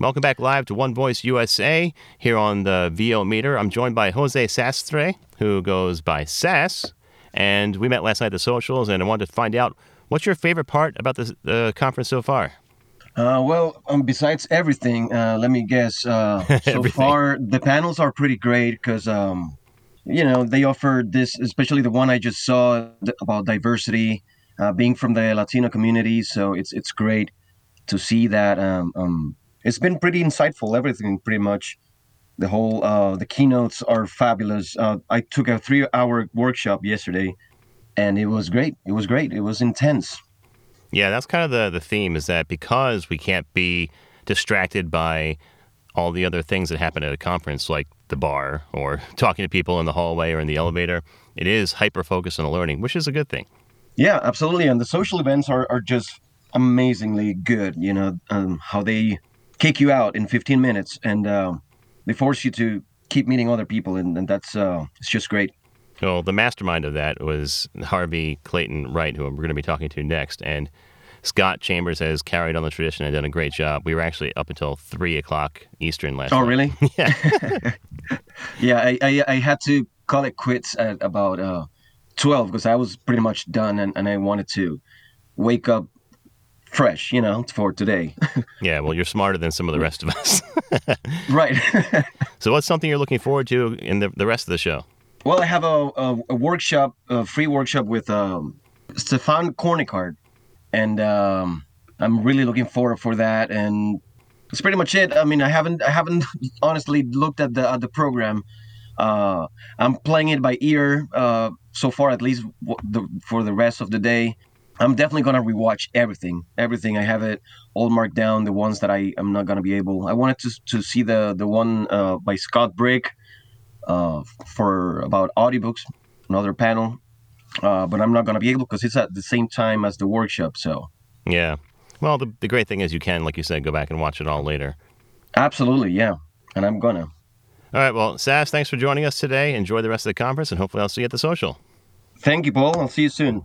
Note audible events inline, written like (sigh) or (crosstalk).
Welcome back live to One Voice USA here on the VO meter. I'm joined by Jose Sastre, who goes by Sass, and we met last night at the socials, and I wanted to find out what's your favorite part about the uh, conference so far. Uh, well, um, besides everything, uh, let me guess. Uh, (laughs) so far, the panels are pretty great because, um, you know, they offer this, especially the one I just saw about diversity, uh, being from the Latino community. So it's it's great to see that. Um, um, it's been pretty insightful. Everything, pretty much. The whole uh, the keynotes are fabulous. Uh, I took a three-hour workshop yesterday, and it was great. It was great. It was intense. Yeah, that's kind of the, the theme is that because we can't be distracted by all the other things that happen at a conference, like the bar or (laughs) talking to people in the hallway or in the elevator, it is hyper focused on the learning, which is a good thing. Yeah, absolutely. And the social events are, are just amazingly good. You know, um, how they kick you out in 15 minutes and um they force you to keep meeting other people. And, and that's, uh, it's just great. Well, the mastermind of that was Harvey Clayton Wright, who we're going to be talking to next. And Scott Chambers has carried on the tradition and done a great job. We were actually up until three o'clock Eastern last Oh, night. really? (laughs) Yeah. (laughs) Yeah, I, I, I had to call it quits at about uh, 12 because I was pretty much done and, and I wanted to wake up fresh, you know, for today. (laughs) Yeah. Well, you're smarter than some of the rest of us. (laughs) right. (laughs) so, what's something you're looking forward to in the, the rest of the show? Well, I have a, a, a workshop, a free workshop with um, Stefan Cornicard, and um, I'm really looking forward for that. And that's pretty much it. I mean, I haven't, I haven't honestly looked at the at the program. Uh, I'm playing it by ear uh, so far, at least w- the, for the rest of the day. I'm definitely gonna rewatch everything, everything. I have it all marked down. The ones that I am not gonna be able. I wanted to to see the the one uh, by Scott Brick uh, for about audiobooks, another panel. Uh, but I'm not going to be able because it's at the same time as the workshop. So, Yeah. Well, the, the great thing is you can, like you said, go back and watch it all later. absolutely, yeah. And I'm going to. All right. Well, Sass, thanks for joining us today. Enjoy the rest of the conference, and hopefully I'll see you at the social. Thank you, Paul. I'll see you soon.